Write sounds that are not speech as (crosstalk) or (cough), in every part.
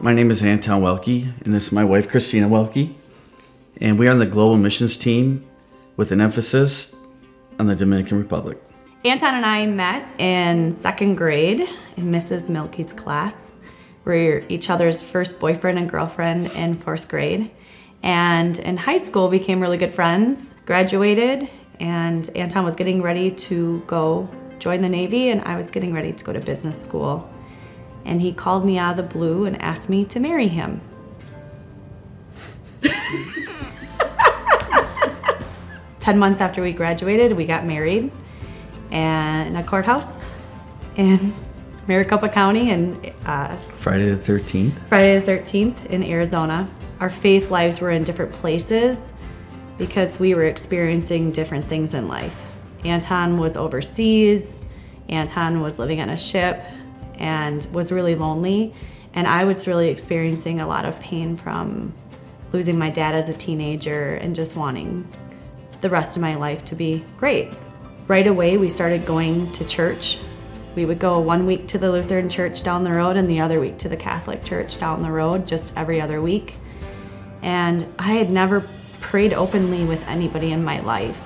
My name is Anton Welke, and this is my wife, Christina Welke. And we are on the Global Missions team with an emphasis on the Dominican Republic. Anton and I met in second grade in Mrs. Milky's class. We are each other's first boyfriend and girlfriend in fourth grade. And in high school became really good friends, graduated, and Anton was getting ready to go join the Navy and I was getting ready to go to business school. And he called me out of the blue and asked me to marry him. (laughs) Ten months after we graduated, we got married and in a courthouse in Maricopa County and uh, Friday the 13th. Friday the 13th in Arizona. Our faith lives were in different places because we were experiencing different things in life. Anton was overseas, Anton was living on a ship and was really lonely, and I was really experiencing a lot of pain from losing my dad as a teenager and just wanting the rest of my life to be great. Right away, we started going to church. We would go one week to the Lutheran church down the road and the other week to the Catholic church down the road, just every other week. And I had never prayed openly with anybody in my life,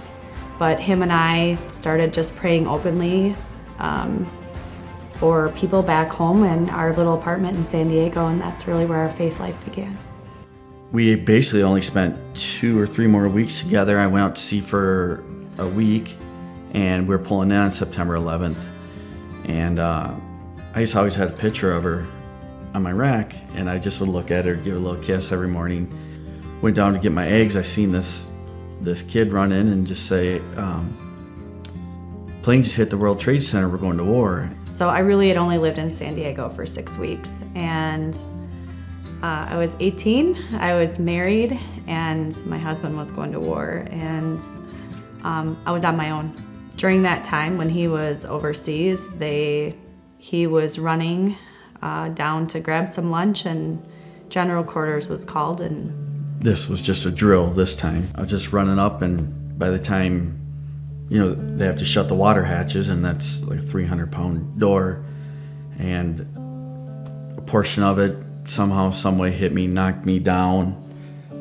but him and I started just praying openly um, for people back home in our little apartment in San Diego, and that's really where our faith life began. We basically only spent two or three more weeks together. I went out to sea for a week, and we are pulling in on September 11th. And uh, I just always had a picture of her on my rack, and I just would look at her, give her a little kiss every morning. Went down to get my eggs. I seen this this kid run in and just say, um, "Plane just hit the World Trade Center. We're going to war." So I really had only lived in San Diego for six weeks, and uh, I was 18. I was married, and my husband was going to war, and um, I was on my own. During that time when he was overseas, they he was running uh, down to grab some lunch, and general quarters was called, and this was just a drill this time. I was just running up, and by the time, you know, they have to shut the water hatches, and that's like a 300 pound door, and a portion of it somehow, someway hit me, knocked me down,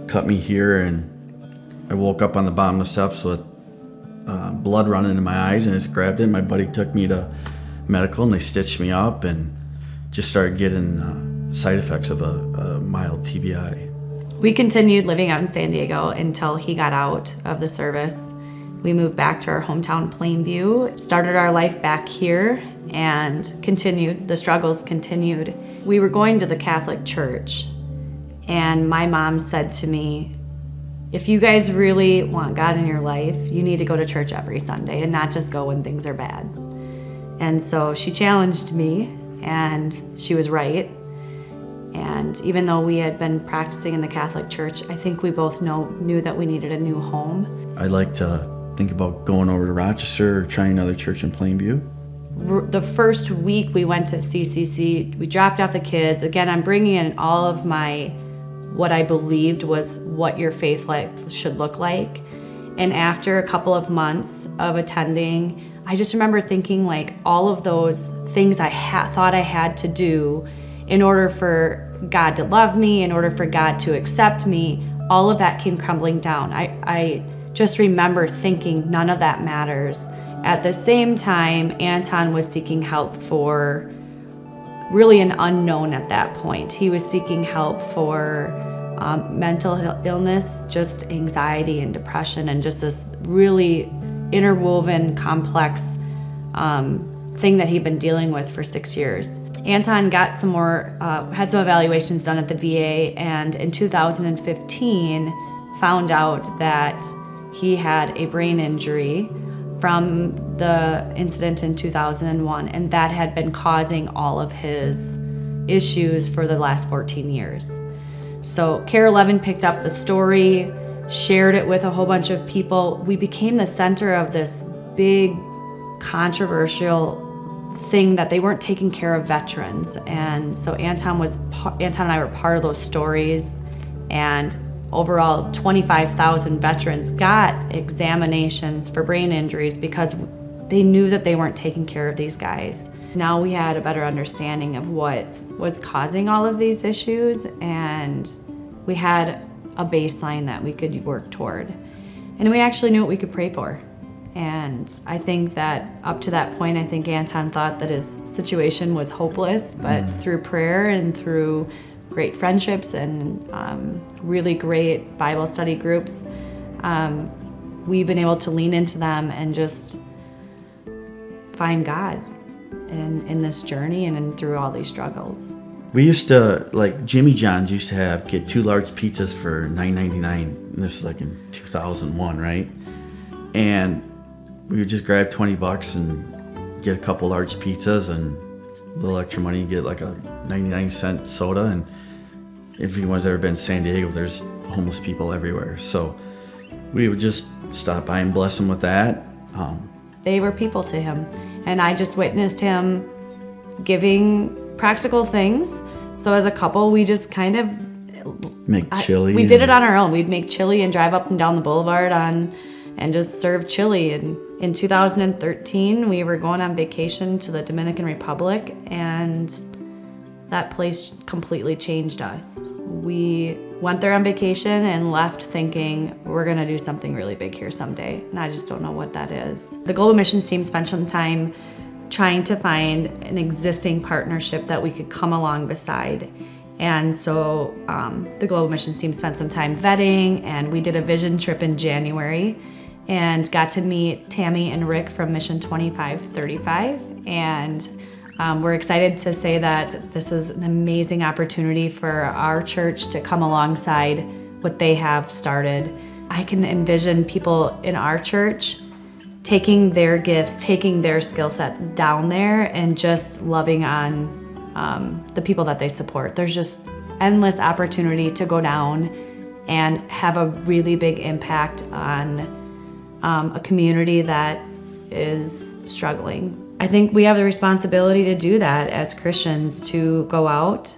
cut me here, and I woke up on the bottom of the steps with uh, blood running in my eyes, and I just grabbed it. My buddy took me to medical, and they stitched me up, and just started getting uh, side effects of a, a mild TBI. We continued living out in San Diego until he got out of the service. We moved back to our hometown, Plainview, started our life back here, and continued. The struggles continued. We were going to the Catholic Church, and my mom said to me, if you guys really want God in your life, you need to go to church every Sunday and not just go when things are bad. And so she challenged me, and she was right. And even though we had been practicing in the Catholic Church, I think we both know, knew that we needed a new home. I'd like to uh, think about going over to Rochester or trying another church in Plainview. The first week we went to CCC, we dropped off the kids. Again, I'm bringing in all of my, what I believed was what your faith life should look like. And after a couple of months of attending, I just remember thinking like all of those things I ha- thought I had to do in order for God to love me, in order for God to accept me, all of that came crumbling down. I, I just remember thinking none of that matters. At the same time, Anton was seeking help for really an unknown at that point. He was seeking help for um, mental illness, just anxiety and depression, and just this really interwoven, complex um, thing that he'd been dealing with for six years. Anton got some more, uh, had some evaluations done at the VA, and in 2015 found out that he had a brain injury from the incident in 2001, and that had been causing all of his issues for the last 14 years. So KARE 11 picked up the story, shared it with a whole bunch of people. We became the center of this big, controversial thing that they weren't taking care of veterans. And so Anton was Anton and I were part of those stories and overall 25,000 veterans got examinations for brain injuries because they knew that they weren't taking care of these guys. Now we had a better understanding of what was causing all of these issues, and we had a baseline that we could work toward. And we actually knew what we could pray for. And I think that up to that point, I think Anton thought that his situation was hopeless, but mm. through prayer and through great friendships and um, really great Bible study groups, um, we've been able to lean into them and just find God in, in this journey and in, through all these struggles. We used to like Jimmy John's used to have get two large pizzas for nine ninety nine. This was like in two thousand one, right? And we would just grab 20 bucks and get a couple large pizzas and a little extra money, get like a 99 cent soda. And if anyone's ever been to San Diego, there's homeless people everywhere. So we would just stop by and bless them with that. Um, they were people to him. And I just witnessed him giving practical things. So as a couple, we just kind of make chili. I, we did it on our own. We'd make chili and drive up and down the boulevard on and just serve chili. And in 2013, we were going on vacation to the Dominican Republic, and that place completely changed us. We went there on vacation and left thinking we're gonna do something really big here someday, and I just don't know what that is. The Global Missions team spent some time trying to find an existing partnership that we could come along beside. And so um, the Global Missions team spent some time vetting, and we did a vision trip in January and got to meet Tammy and Rick from Mission 2535. And um, we're excited to say that this is an amazing opportunity for our church to come alongside what they have started. I can envision people in our church taking their gifts, taking their skill sets down there, and just loving on um, the people that they support. There's just endless opportunity to go down and have a really big impact on um, a community that is struggling. I think we have the responsibility to do that as Christians to go out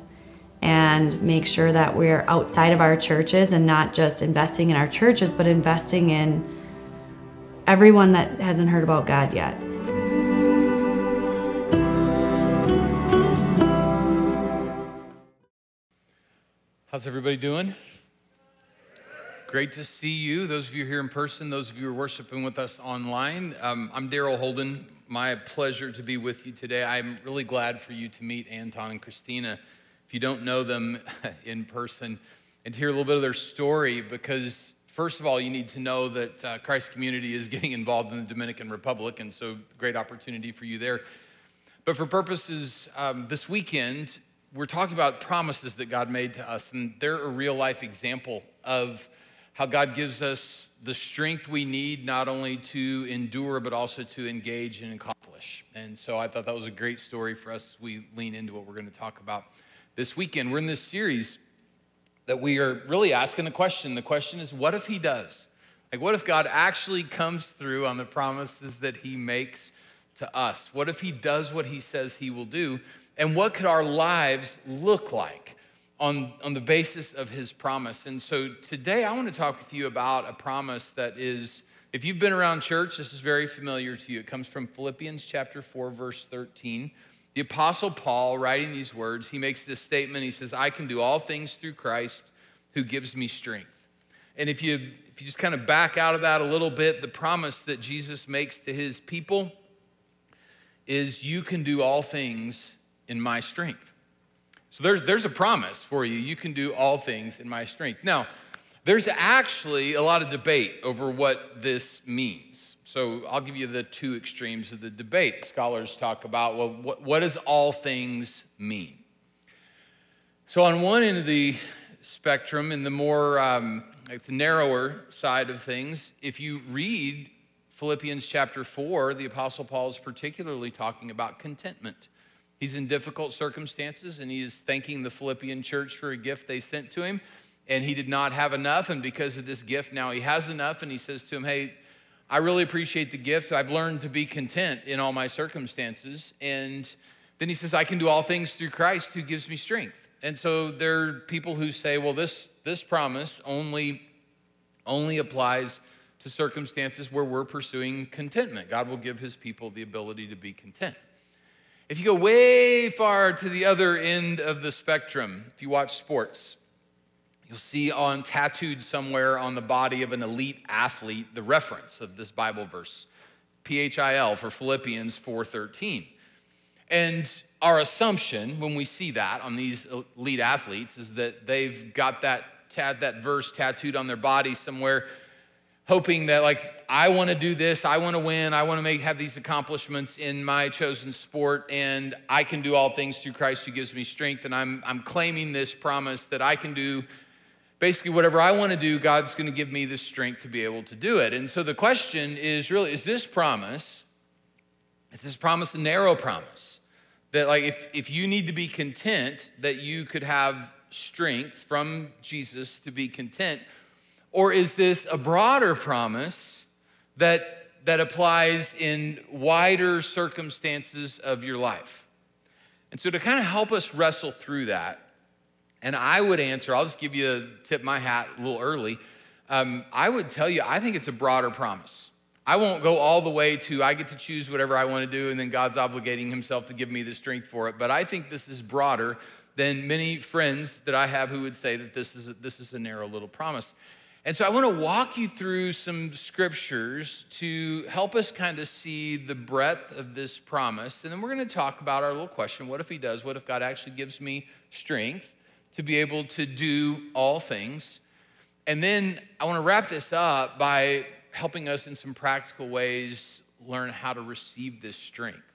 and make sure that we're outside of our churches and not just investing in our churches, but investing in everyone that hasn't heard about God yet. How's everybody doing? Great to see you. Those of you here in person, those of you who are worshiping with us online. Um, I'm Daryl Holden. My pleasure to be with you today. I'm really glad for you to meet Anton and Christina. If you don't know them (laughs) in person, and to hear a little bit of their story, because first of all, you need to know that uh, Christ Community is (laughs) getting involved in the Dominican Republic, and so great opportunity for you there. But for purposes um, this weekend, we're talking about promises that God made to us, and they're a real life example of how God gives us the strength we need not only to endure, but also to engage and accomplish. And so I thought that was a great story for us. We lean into what we're going to talk about this weekend. We're in this series that we are really asking the question. The question is, what if He does? Like, what if God actually comes through on the promises that He makes to us? What if He does what He says He will do? And what could our lives look like? On, on the basis of his promise. And so today I want to talk with you about a promise that is, if you've been around church, this is very familiar to you. It comes from Philippians chapter 4, verse 13. The Apostle Paul, writing these words, he makes this statement. He says, I can do all things through Christ who gives me strength. And if you, if you just kind of back out of that a little bit, the promise that Jesus makes to his people is, You can do all things in my strength. So there's, there's a promise for you. You can do all things in my strength. Now, there's actually a lot of debate over what this means. So I'll give you the two extremes of the debate. Scholars talk about, well, what, what does all things mean? So on one end of the spectrum, in the more um, like the narrower side of things, if you read Philippians chapter 4, the Apostle Paul is particularly talking about contentment. He's in difficult circumstances and he is thanking the Philippian church for a gift they sent to him. And he did not have enough. And because of this gift, now he has enough. And he says to him, Hey, I really appreciate the gift. I've learned to be content in all my circumstances. And then he says, I can do all things through Christ who gives me strength. And so there are people who say, well, this, this promise only, only applies to circumstances where we're pursuing contentment. God will give his people the ability to be content. If you go way far to the other end of the spectrum, if you watch sports, you'll see on tattooed somewhere on the body of an elite athlete the reference of this Bible verse, PHIL for Philippians 4:13. And our assumption when we see that on these elite athletes is that they've got that that verse tattooed on their body somewhere hoping that like I want to do this, I want to win, I want to make have these accomplishments in my chosen sport and I can do all things through Christ who gives me strength and I'm I'm claiming this promise that I can do basically whatever I want to do, God's going to give me the strength to be able to do it. And so the question is really is this promise is this promise a narrow promise? That like if if you need to be content that you could have strength from Jesus to be content or is this a broader promise that, that applies in wider circumstances of your life? And so, to kind of help us wrestle through that, and I would answer, I'll just give you a tip my hat a little early. Um, I would tell you, I think it's a broader promise. I won't go all the way to I get to choose whatever I want to do, and then God's obligating Himself to give me the strength for it. But I think this is broader than many friends that I have who would say that this is a, this is a narrow little promise. And so I want to walk you through some scriptures to help us kind of see the breadth of this promise. And then we're going to talk about our little question what if He does? What if God actually gives me strength to be able to do all things? And then I want to wrap this up by helping us in some practical ways learn how to receive this strength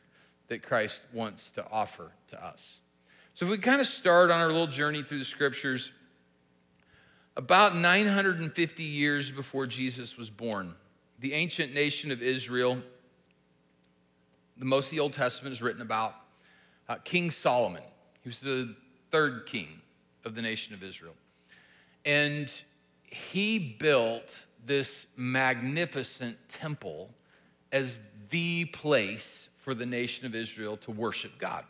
that Christ wants to offer to us. So if we kind of start on our little journey through the scriptures, about 950 years before Jesus was born, the ancient nation of Israel, the most of the Old Testament is written about uh, King Solomon. He was the third king of the nation of Israel. And he built this magnificent temple as the place for the nation of Israel to worship God.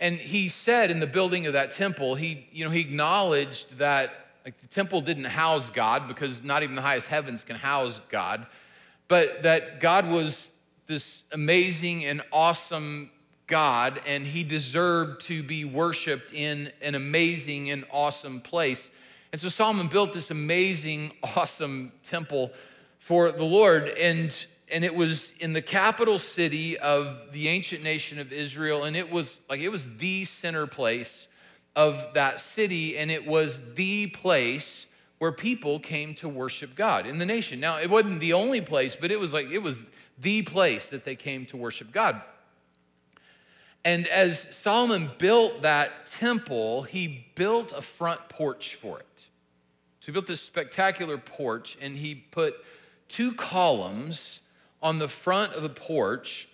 And he said in the building of that temple, he, you know, he acknowledged that like the temple didn't house God because not even the highest heavens can house God, but that God was this amazing and awesome God, and he deserved to be worshiped in an amazing and awesome place. And so Solomon built this amazing, awesome temple for the Lord. And, and it was in the capital city of the ancient nation of Israel. And it was like it was the center place of that city, and it was the place where people came to worship God in the nation. Now, it wasn't the only place, but it was like it was the place that they came to worship God. And as Solomon built that temple, he built a front porch for it. So he built this spectacular porch, and he put two columns on the front of the porch.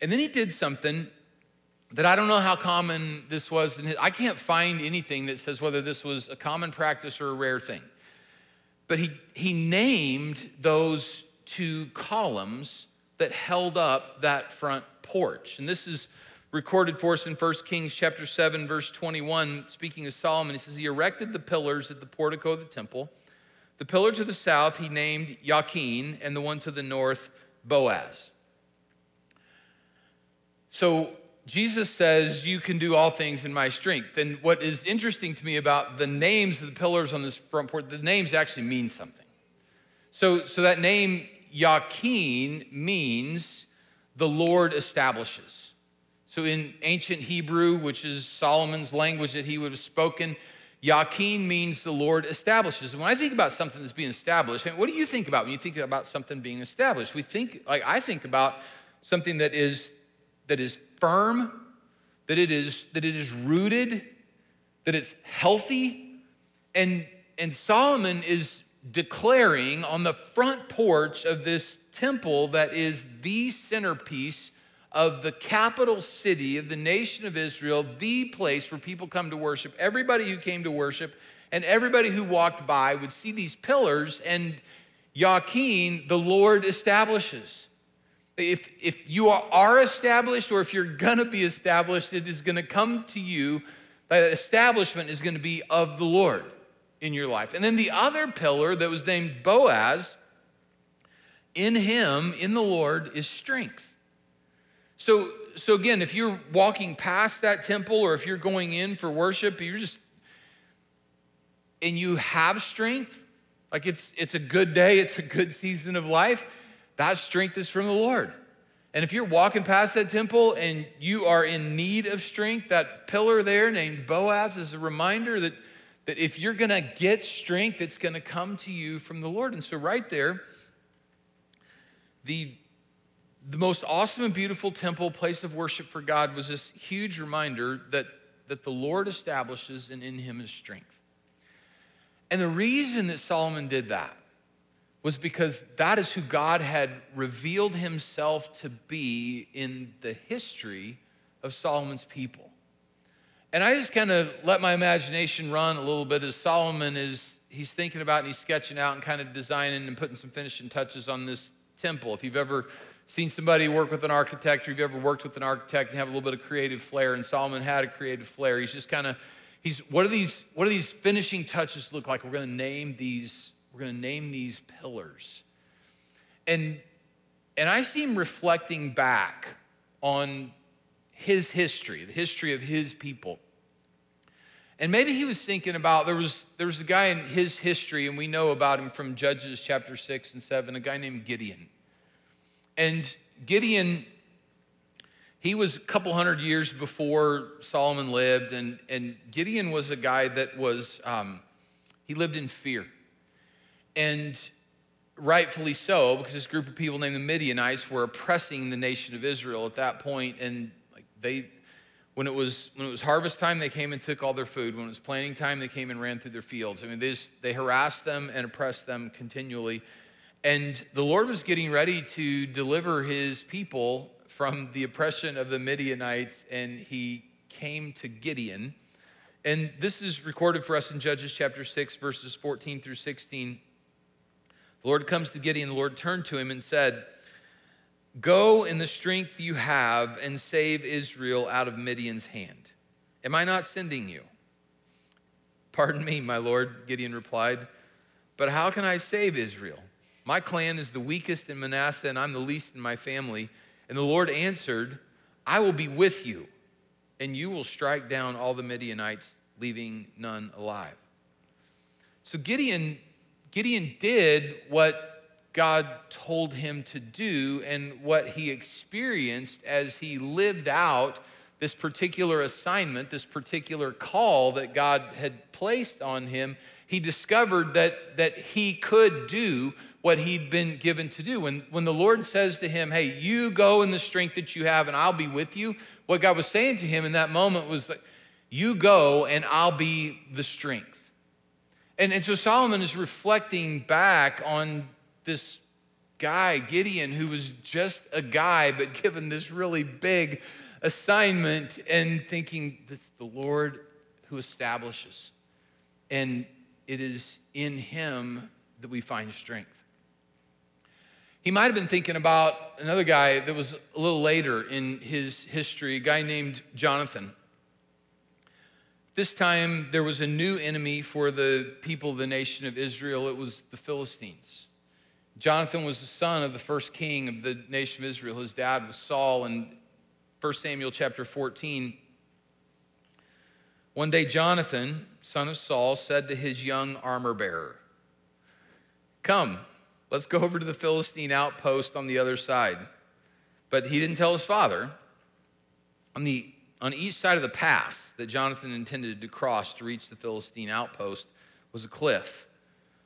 And then he did something that I don't know how common this was. And I can't find anything that says whether this was a common practice or a rare thing. But he, he named those two columns that held up that front porch. And this is recorded for us in 1 Kings chapter 7, verse 21, speaking of Solomon. He says, He erected the pillars at the portico of the temple. The pillar to the south he named Yakin, and the one to the north, Boaz. So Jesus says, You can do all things in my strength. And what is interesting to me about the names of the pillars on this front porch, the names actually mean something. So, so that name, Yakin, means the Lord establishes. So in ancient Hebrew, which is Solomon's language that he would have spoken, Yakin means the Lord establishes. And when I think about something that's being established, what do you think about when you think about something being established? We think, like I think about something that is that is firm, that it is, that it is rooted, that it's healthy. And, and Solomon is declaring on the front porch of this temple that is the centerpiece of the capital city of the nation of Israel, the place where people come to worship. Everybody who came to worship and everybody who walked by would see these pillars, and Yakin, the Lord establishes. If, if you are established or if you're gonna be established, it is gonna come to you, that establishment is gonna be of the Lord in your life. And then the other pillar that was named Boaz, in him, in the Lord, is strength. So, so again, if you're walking past that temple or if you're going in for worship, you're just, and you have strength, like it's, it's a good day, it's a good season of life, that strength is from the Lord. And if you're walking past that temple and you are in need of strength, that pillar there named Boaz is a reminder that, that if you're gonna get strength, it's gonna come to you from the Lord. And so, right there, the, the most awesome and beautiful temple, place of worship for God, was this huge reminder that, that the Lord establishes and in Him is strength. And the reason that Solomon did that was because that is who God had revealed himself to be in the history of Solomon's people. And I just kind of let my imagination run a little bit as Solomon is, he's thinking about and he's sketching out and kind of designing and putting some finishing touches on this temple. If you've ever seen somebody work with an architect or you've ever worked with an architect and have a little bit of creative flair, and Solomon had a creative flair, he's just kind of, he's, what are these, what do these finishing touches look like? We're going to name these we're going to name these pillars. And, and I see him reflecting back on his history, the history of his people. And maybe he was thinking about there was there was a guy in his history, and we know about him from Judges chapter six and seven, a guy named Gideon. And Gideon, he was a couple hundred years before Solomon lived, and, and Gideon was a guy that was um, he lived in fear. And rightfully so, because this group of people named the Midianites were oppressing the nation of Israel at that point, and like they, when it was when it was harvest time, they came and took all their food. When it was planting time, they came and ran through their fields. I mean, they just, they harassed them and oppressed them continually, and the Lord was getting ready to deliver His people from the oppression of the Midianites, and He came to Gideon. And this is recorded for us in Judges chapter 6, verses 14 through 16. The Lord comes to Gideon, the Lord turned to him and said, Go in the strength you have and save Israel out of Midian's hand. Am I not sending you? Pardon me, my Lord, Gideon replied, but how can I save Israel? My clan is the weakest in Manasseh, and I'm the least in my family. And the Lord answered, I will be with you, and you will strike down all the Midianites, leaving none alive. So Gideon Gideon did what God told him to do and what he experienced as he lived out this particular assignment, this particular call that God had placed on him. He discovered that, that he could do what he'd been given to do. When, when the Lord says to him, Hey, you go in the strength that you have and I'll be with you, what God was saying to him in that moment was, You go and I'll be the strength. And, and so Solomon is reflecting back on this guy, Gideon, who was just a guy, but given this really big assignment and thinking that's the Lord who establishes. And it is in him that we find strength. He might have been thinking about another guy that was a little later in his history, a guy named Jonathan. This time, there was a new enemy for the people of the nation of Israel. It was the Philistines. Jonathan was the son of the first king of the nation of Israel. His dad was Saul. In 1 Samuel chapter 14, one day Jonathan, son of Saul, said to his young armor bearer, Come, let's go over to the Philistine outpost on the other side. But he didn't tell his father. On the on each side of the pass that Jonathan intended to cross to reach the Philistine outpost was a cliff.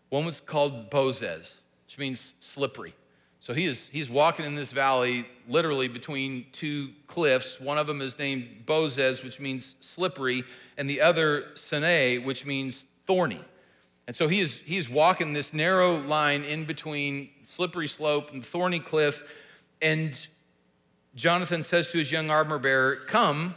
One was called Bozez, which means slippery. So he is, he's walking in this valley literally between two cliffs. One of them is named Bozez, which means slippery, and the other Seneh, which means thorny. And so he is, he is walking this narrow line in between slippery slope and thorny cliff. And Jonathan says to his young armor bearer, Come,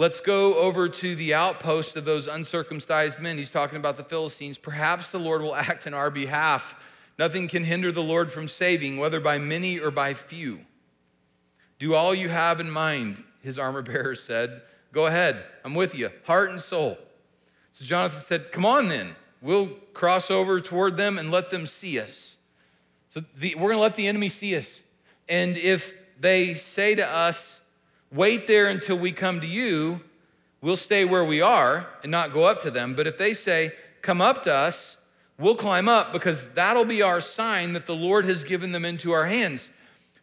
Let's go over to the outpost of those uncircumcised men. He's talking about the Philistines. Perhaps the Lord will act in our behalf. Nothing can hinder the Lord from saving, whether by many or by few. Do all you have in mind, his armor bearer said. Go ahead, I'm with you, heart and soul. So Jonathan said, Come on then, we'll cross over toward them and let them see us. So the, we're going to let the enemy see us. And if they say to us, Wait there until we come to you, we'll stay where we are and not go up to them. But if they say, Come up to us, we'll climb up because that'll be our sign that the Lord has given them into our hands.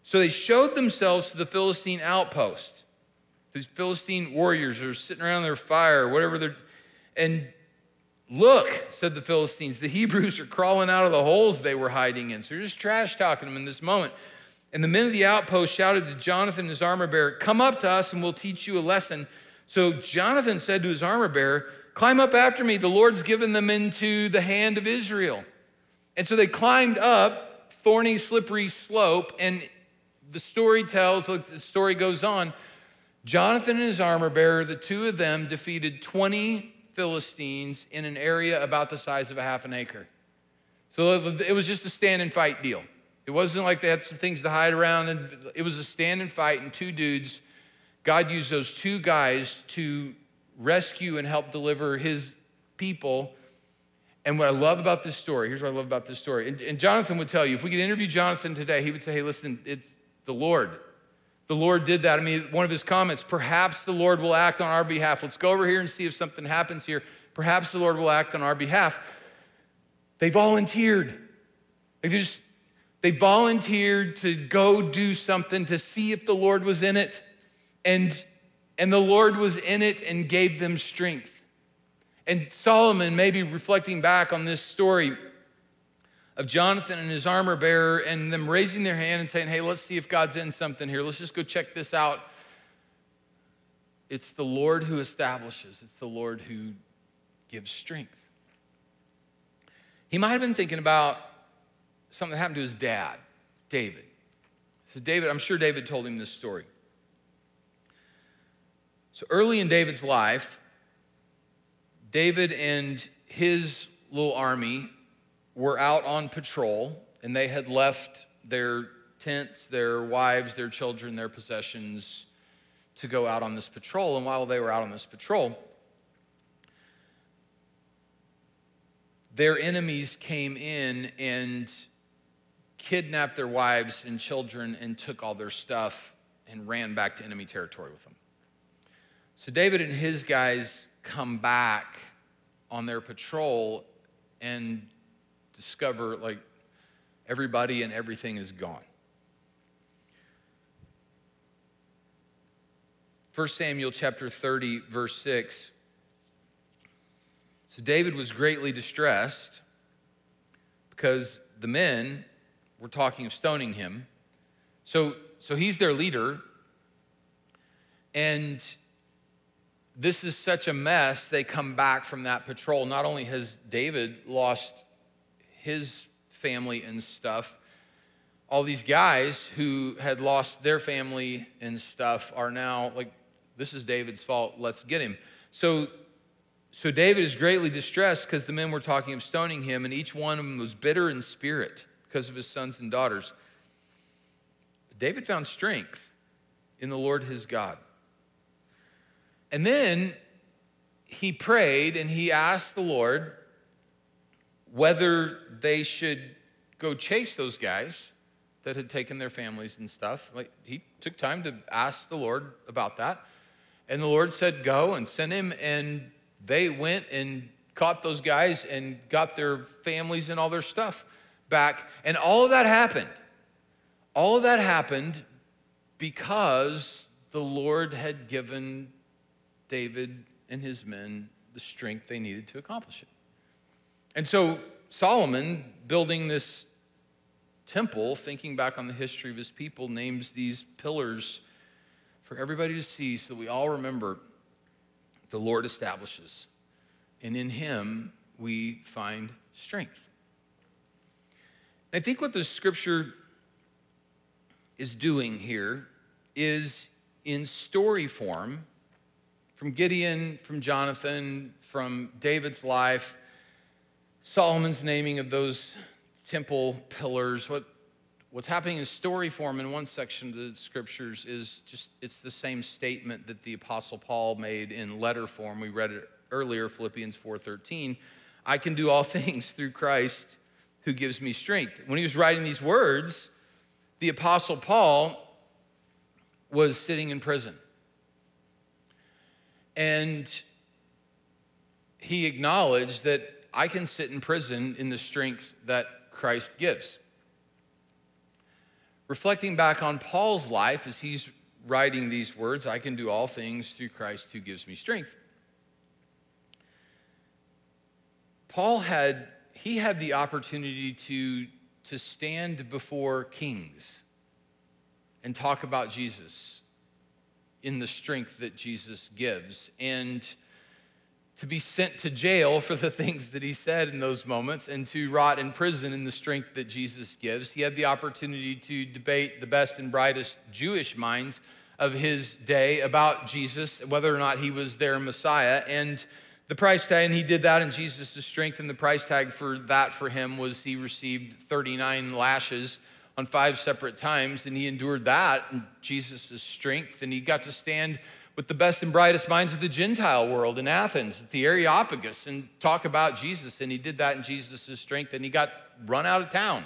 So they showed themselves to the Philistine outpost. These Philistine warriors are sitting around their fire, whatever they're, and Look, said the Philistines, the (laughs) Hebrews are crawling out of the holes they were hiding in. So they're just trash talking them in this moment. And the men of the outpost shouted to Jonathan, his armor bearer, Come up to us and we'll teach you a lesson. So Jonathan said to his armor bearer, Climb up after me. The Lord's given them into the hand of Israel. And so they climbed up thorny, slippery slope. And the story tells, the story goes on, Jonathan and his armor bearer, the two of them defeated 20 Philistines in an area about the size of a half an acre. So it was just a stand and fight deal. It wasn't like they had some things to hide around, and it was a stand and fight, and two dudes. God used those two guys to rescue and help deliver his people. And what I love about this story, here's what I love about this story. And, and Jonathan would tell you, if we could interview Jonathan today, he would say, hey, listen, it's the Lord the Lord did that. I mean, one of his comments, perhaps the Lord will act on our behalf. Let's go over here and see if something happens here. Perhaps the Lord will act on our behalf. They volunteered. They just they volunteered to go do something to see if the Lord was in it. And and the Lord was in it and gave them strength. And Solomon, maybe reflecting back on this story, of Jonathan and his armor bearer and them raising their hand and saying, Hey, let's see if God's in something here. Let's just go check this out. It's the Lord who establishes, it's the Lord who gives strength. He might have been thinking about something happened to his dad, David. So, David, I'm sure David told him this story. So, early in David's life, David and his little army were out on patrol and they had left their tents, their wives, their children, their possessions to go out on this patrol. And while they were out on this patrol, their enemies came in and kidnapped their wives and children and took all their stuff and ran back to enemy territory with them. So David and his guys come back on their patrol and discover like everybody and everything is gone. 1 Samuel chapter 30, verse 6. So David was greatly distressed because the men were talking of stoning him. So, so he's their leader. And this is such a mess. They come back from that patrol. Not only has David lost his family and stuff. All these guys who had lost their family and stuff are now like, this is David's fault, let's get him. So, so David is greatly distressed because the men were talking of stoning him, and each one of them was bitter in spirit because of his sons and daughters. David found strength in the Lord his God. And then he prayed and he asked the Lord whether they should go chase those guys that had taken their families and stuff. Like he took time to ask the Lord about that. And the Lord said, Go and send him. And they went and caught those guys and got their families and all their stuff back. And all of that happened. All of that happened because the Lord had given David and his men the strength they needed to accomplish it. And so Solomon, building this temple, thinking back on the history of his people, names these pillars for everybody to see so we all remember the Lord establishes. And in him, we find strength. I think what the scripture is doing here is in story form from Gideon, from Jonathan, from David's life Solomon's naming of those temple pillars, what, what's happening in story form in one section of the scriptures is just, it's the same statement that the apostle Paul made in letter form. We read it earlier, Philippians 4.13. I can do all (laughs) things through Christ who gives me strength. When he was writing these words, the apostle Paul was sitting in prison. And he acknowledged that I can sit in prison in the strength that Christ gives. Reflecting back on Paul's life as he's writing these words, I can do all things through Christ who gives me strength. Paul had he had the opportunity to, to stand before kings and talk about Jesus in the strength that Jesus gives. And to be sent to jail for the (laughs) things that he said in those moments and to rot in prison in the strength that Jesus gives. He had the opportunity to debate the best and brightest Jewish minds of his day about Jesus, whether or not he was their Messiah. And the price tag, and he did that in Jesus' strength, and the price tag for that for him was he received 39 lashes on five separate times, and he endured that in Jesus' strength, and he got to stand with the best and brightest minds of the Gentile world in Athens at the Areopagus and talk about Jesus. And he did that in Jesus' strength. And he got run out of town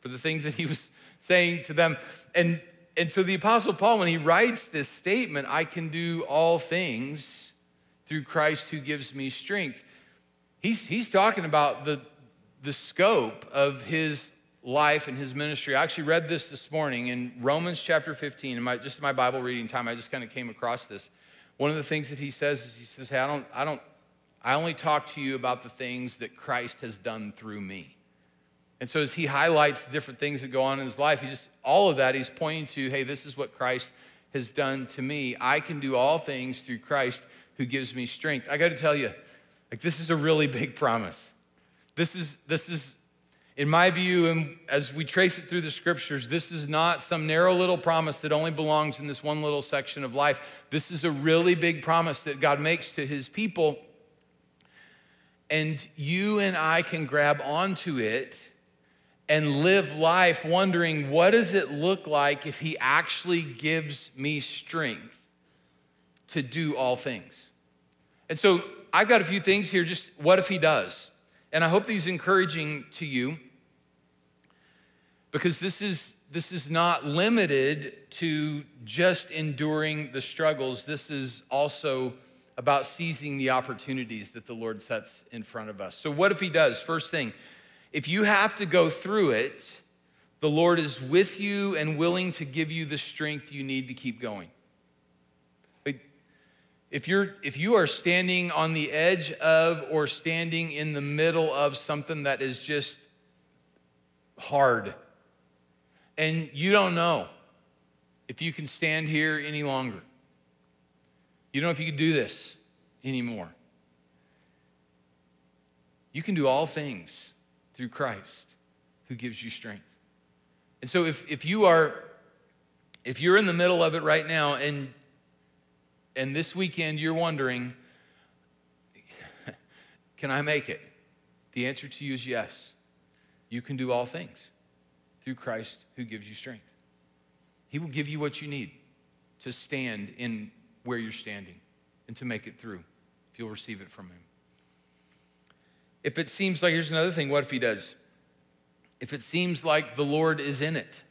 for the things that he was saying to them. And, and so the Apostle Paul, when he writes this statement, I can do all things through Christ who gives me strength, he's, he's talking about the, the scope of his life and his ministry. I actually read this this morning in Romans chapter 15, in my, just in my Bible reading time, I just kind of came across this. One of the things that he says is he says, Hey, I don't, I don't, I only talk to you about the things that Christ has done through me. And so as he highlights different things that go on in his life, he just, all of that, he's pointing to, hey, this is what Christ has done to me. I can do all things through Christ who gives me strength. I got to tell you, like this is a really big promise. This is, this is in my view, and as we trace it through the scriptures, this is not some narrow little promise that only belongs in this one little section of life. This is a really big promise that God makes to his people. And you and I can grab onto it and live life wondering what does it look like if he actually gives me strength to do all things. And so I've got a few things here just what if he does? And I hope these encouraging to you because this is this is not limited to just enduring the struggles. This is also about seizing the opportunities that the Lord sets in front of us. So, what if He does? First thing, if you have to go through it, the Lord is with you and willing to give you the strength you need to keep going. If, you're, if you are standing on the edge of or standing in the middle of something that is just hard, and you don't know if you can stand here any longer. You don't know if you can do this anymore. You can do all things through Christ who gives you strength. And so if, if you are if you're in the middle of it right now and and this weekend you're wondering can I make it? The answer to you is yes. You can do all things through Christ who gives you strength. He will give you what you need to stand in where you're standing and to make it through if you'll receive it from Him. If it seems like, here's another thing what if He does? If it seems like the Lord is in it,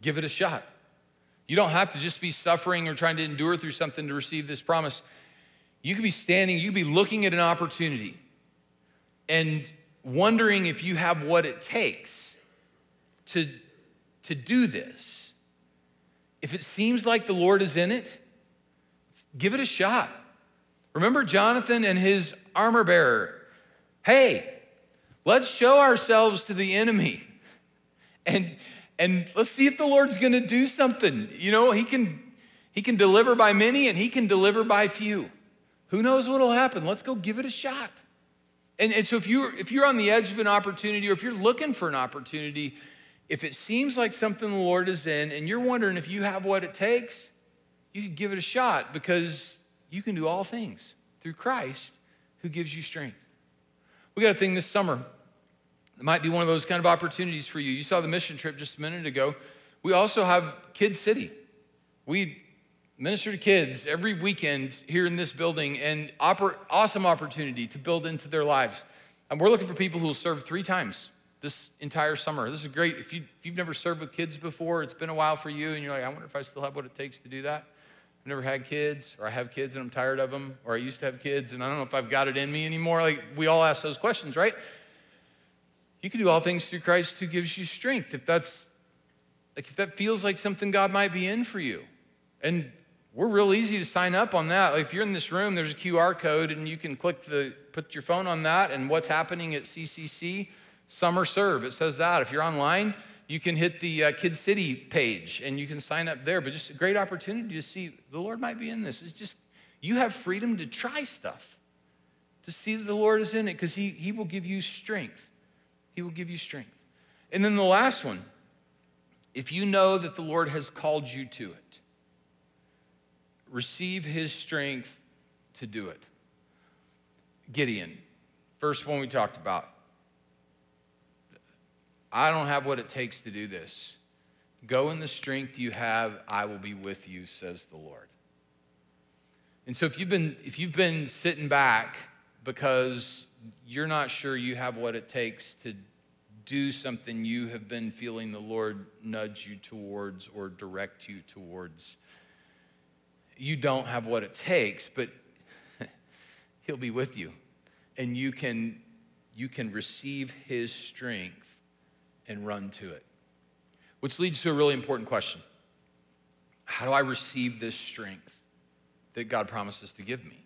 give it a shot. You don't have to just be suffering or trying to endure through something to receive this promise. You could be standing, you could be looking at an opportunity and wondering if you have what it takes to, to do this. If it seems like the Lord is in it, give it a shot. Remember Jonathan and his armor bearer. Hey, let's show ourselves to the enemy. And and let's see if the Lord's going to do something. You know, he can he can deliver by many and he can deliver by few. Who knows what'll happen? Let's go give it a shot. And, and so if you're if you're on the edge of an opportunity or if you're looking for an opportunity, if it seems like something the Lord is in and you're wondering if you have what it takes, you can give it a shot because you can do all things through Christ who gives you strength. We got a thing this summer. It might be one of those kind of opportunities for you. You saw the mission trip just a minute ago. We also have Kid City. We minister to kids every weekend here in this building and oper- awesome opportunity to build into their lives. And we're looking for people who will serve three times this entire summer. This is great. If, you, if you've never served with kids before, it's been a while for you, and you're like, I wonder if I still have what it takes to do that. I've never had kids, or I have kids and I'm tired of them, or I used to have kids and I don't know if I've got it in me anymore. Like, we all ask those questions, right? You can do all things through Christ who gives you strength. If that's, like, if that feels like something God might be in for you. And we're real easy to sign up on that. Like if you're in this room, there's a QR code and you can click the, put your phone on that and what's happening at CCC Summer Serve. It says that. If you're online, you can hit the uh, Kid City page and you can sign up there. But just a great opportunity to see the Lord might be in this. It's just, you have freedom to try stuff, to see that the Lord is in it because he, he will give you strength. He will give you strength. And then the last one, if you know that the Lord has called you to it, receive his strength to do it. Gideon, first one we talked about. I don't have what it takes to do this. Go in the strength you have, I will be with you, says the Lord. And so if you've been if you've been sitting back because you're not sure you have what it takes to do something you have been feeling the Lord nudge you towards or direct you towards, you don't have what it takes, but (laughs) he'll be with you. And you can you can receive his strength and run to it. Which leads to a really important question How do I receive this strength that God promises to give me?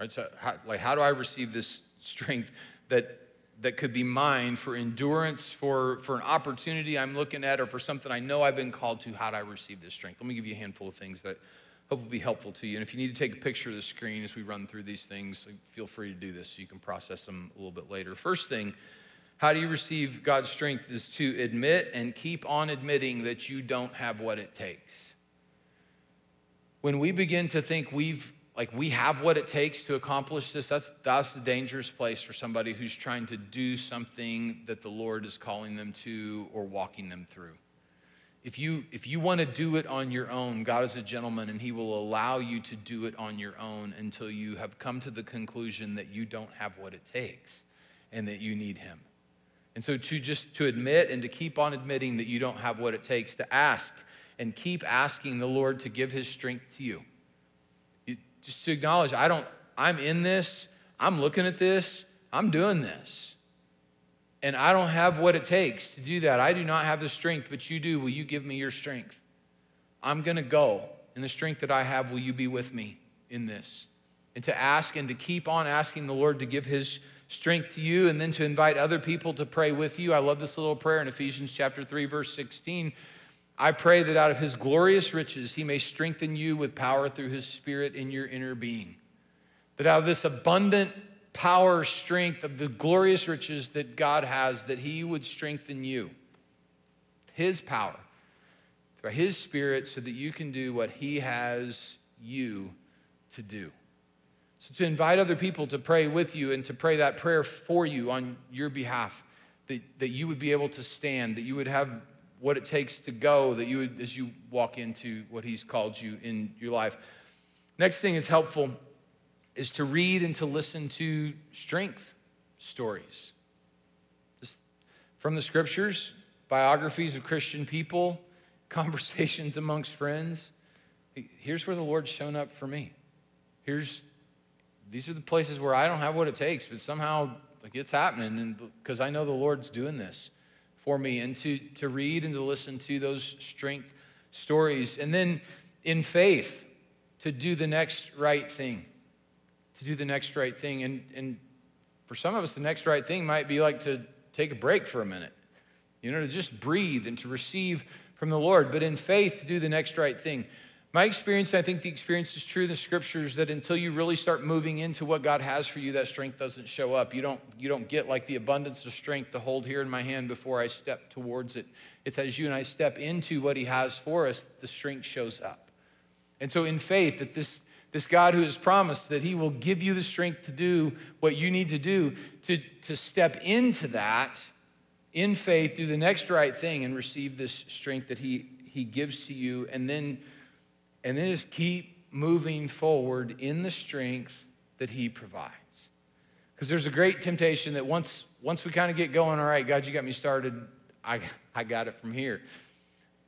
Right? So, how, like, how do I receive this strength that, that could be mine for endurance, for, for an opportunity I'm looking at, or for something I know I've been called to? How do I receive this strength? Let me give you a handful of things that hope will be helpful to you. And if you need to take a picture of the screen as we run through these things, feel free to do this so you can process them a little bit later. First thing, how do you receive God's strength is to admit and keep on admitting that you don't have what it takes. When we begin to think we've like we have what it takes to accomplish this, that's that's the dangerous place for somebody who's trying to do something that the Lord is calling them to or walking them through. If you if you want to do it on your own, God is a gentleman and he will allow you to do it on your own until you have come to the conclusion that you don't have what it takes and that you need him. And so to just to admit and to keep on admitting that you don't have what it takes, to ask and keep asking the Lord to give his strength to you. Just to acknowledge, I don't, I'm in this, I'm looking at this, I'm doing this. And I don't have what it takes to do that. I do not have the strength, but you do. Will you give me your strength? I'm going to go. And the strength that I have, will you be with me in this? And to ask and to keep on asking the Lord to give his strength to you and then to invite other people to pray with you. I love this little prayer in Ephesians chapter 3 verse 16. I pray that out of his glorious riches he may strengthen you with power through his spirit in your inner being. That out of this abundant power, strength of the glorious riches that God has, that he would strengthen you. His power through his spirit so that you can do what he has you to do. So, to invite other people to pray with you and to pray that prayer for you on your behalf, that, that you would be able to stand, that you would have what it takes to go, that you would, as you walk into what He's called you in your life. Next thing is helpful is to read and to listen to strength stories. Just from the scriptures, biographies of Christian people, (laughs) conversations amongst friends. Here's where the Lord's shown up for me. Here's these are the places where I don't have what it takes, but somehow like it's happening and because I know the Lord's doing this for me and to, to read and to listen to those strength stories. And then in faith, to do the next right thing. To do the next right thing. And, and for some of us, the next right thing might be like to take a break for a minute, you know, to just breathe and to receive from the Lord. But in faith, to do the next right thing. My experience, I think the experience is true in the scriptures that until you really start moving into what God has for you, that strength doesn't show up. You don't, you don't get like the abundance of strength to hold here in my hand before I step towards it. It's as you and I step into what He has for us, the strength shows up. And so, in faith, that this, this God who has promised that He will give you the strength to do what you need to do, to, to step into that in faith, do the next right thing, and receive this strength that He, he gives to you, and then and then just keep moving forward in the strength that He provides. Because there's a great temptation that once, once we kind of get going, all right, God, you got me started. I, I got it from here.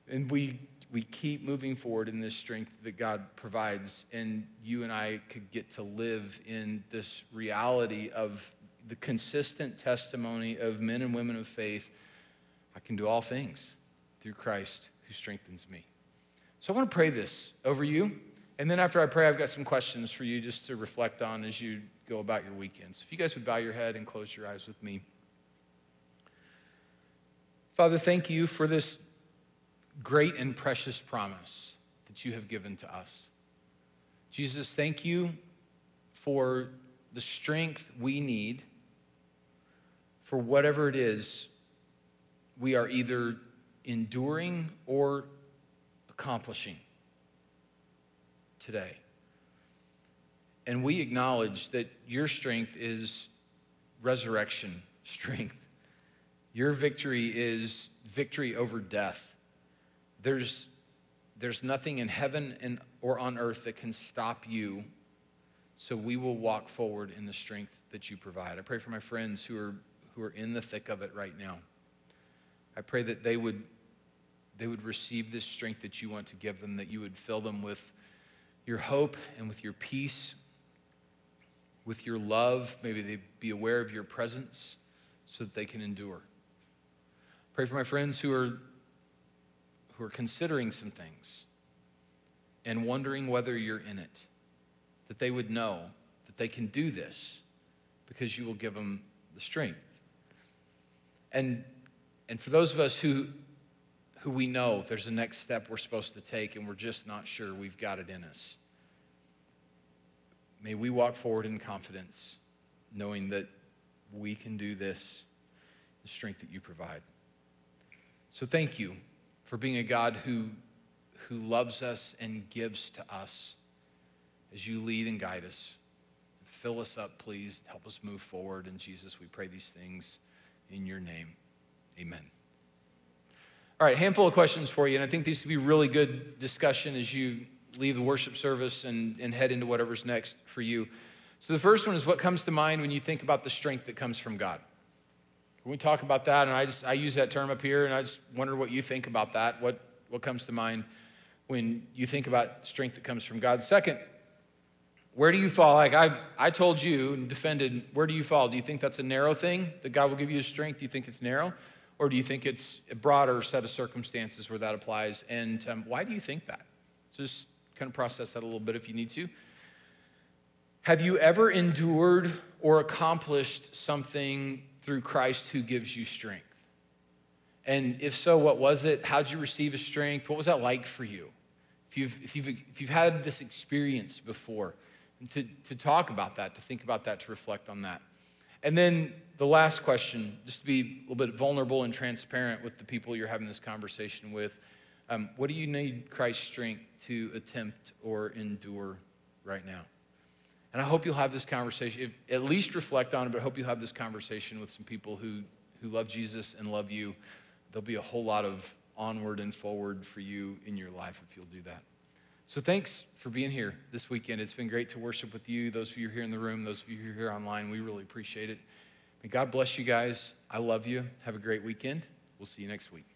And we, we keep moving forward in this strength that God provides. And you and I could get to live in this reality of the consistent testimony of men and women of faith. I can do all things through Christ who strengthens me. So I want to pray this over you. And then after I pray, I've got some questions for you just to reflect on as you go about your weekends. If you guys would bow your head and close your eyes with me. Father, thank you for this great and precious promise that you have given to us. Jesus, thank you for the strength we need for whatever it is we are either enduring or accomplishing today. And we acknowledge that your strength is resurrection (laughs) strength. Your victory is victory over death. There's, there's nothing in heaven and, or on earth that can stop you. So we will walk forward in the strength that you provide. I pray for my friends who are, who are in the thick of it right now. I pray that they would, they would receive this strength that you want to give them, that you would fill them with your hope and with your peace, with your love. Maybe they be aware of your presence so that they can endure. Pray for my friends who are, who are considering some things and wondering whether you're in it, that they would know that they can do this because you will give them the strength. And, and for those of us who, who we know there's a next step we're supposed to take and we're just not sure we've got it in us. May we walk forward in confidence, knowing that we can do this, the strength that you provide. So thank you for being a God who, who loves us and gives to us as you lead and guide us. Fill us up, please. Help us move forward. In Jesus, we pray these things in your name. Amen. All right, handful of questions for you, and I think these could be really good discussion as you leave the worship service and, and head into whatever's next for you. So the first one is what comes to mind when you think about the strength that comes from God. When we talk about that, and I just I use that term up here, and I just wonder what you think about that. What what comes to mind when you think about strength that comes from God? Second, where do you fall? Like I, I told you and defended, where do you fall? Do you think that's a narrow thing that God will give you his strength? Do you think it's narrow? Or do you think it's a broader set of circumstances where that applies? And um, why do you think that? So just kind of process that a little bit if you need to. Have you ever endured or accomplished something through Christ who gives you strength? And if so, what was it? How'd you receive his strength? What was that like for you? If you've, if you've, if you've had this experience before, to, to talk about that, to think about that, to reflect on that. And then the last question, just to be a little bit vulnerable and transparent with the people you're having this conversation with. Um, what do you need Christ's strength to attempt or endure right now? And I hope you'll have this conversation, if, at least reflect on it, but I hope you'll have this conversation with some people who, who love Jesus and love you. There'll be a whole lot of onward and forward for you in your life if you'll do that. So thanks for being here this weekend. It's been great to worship with you. Those of you here in the room, those of you here online, we really appreciate it. May God bless you guys. I love you. Have a great weekend. We'll see you next week.